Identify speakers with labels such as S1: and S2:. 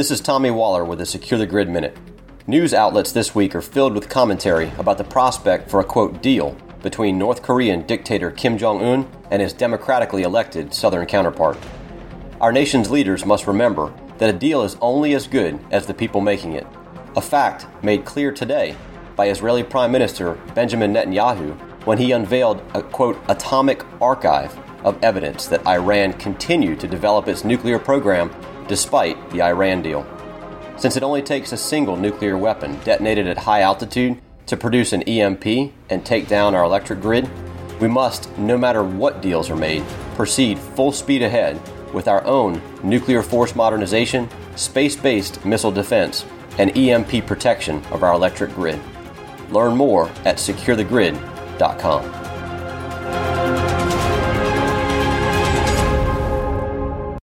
S1: This is Tommy Waller with a Secure the Grid Minute. News outlets this week are filled with commentary about the prospect for a quote deal between North Korean dictator Kim Jong un and his democratically elected southern counterpart. Our nation's leaders must remember that a deal is only as good as the people making it, a fact made clear today by Israeli Prime Minister Benjamin Netanyahu when he unveiled a quote atomic archive of evidence that Iran continued to develop its nuclear program despite the Iran deal. Since it only takes a single nuclear weapon detonated at high altitude to produce an EMP and take down our electric grid, we must, no matter what deals are made, proceed full speed ahead with our own nuclear force modernization, space based missile defense, and EMP protection of our electric grid. Learn more at securethegrid.com.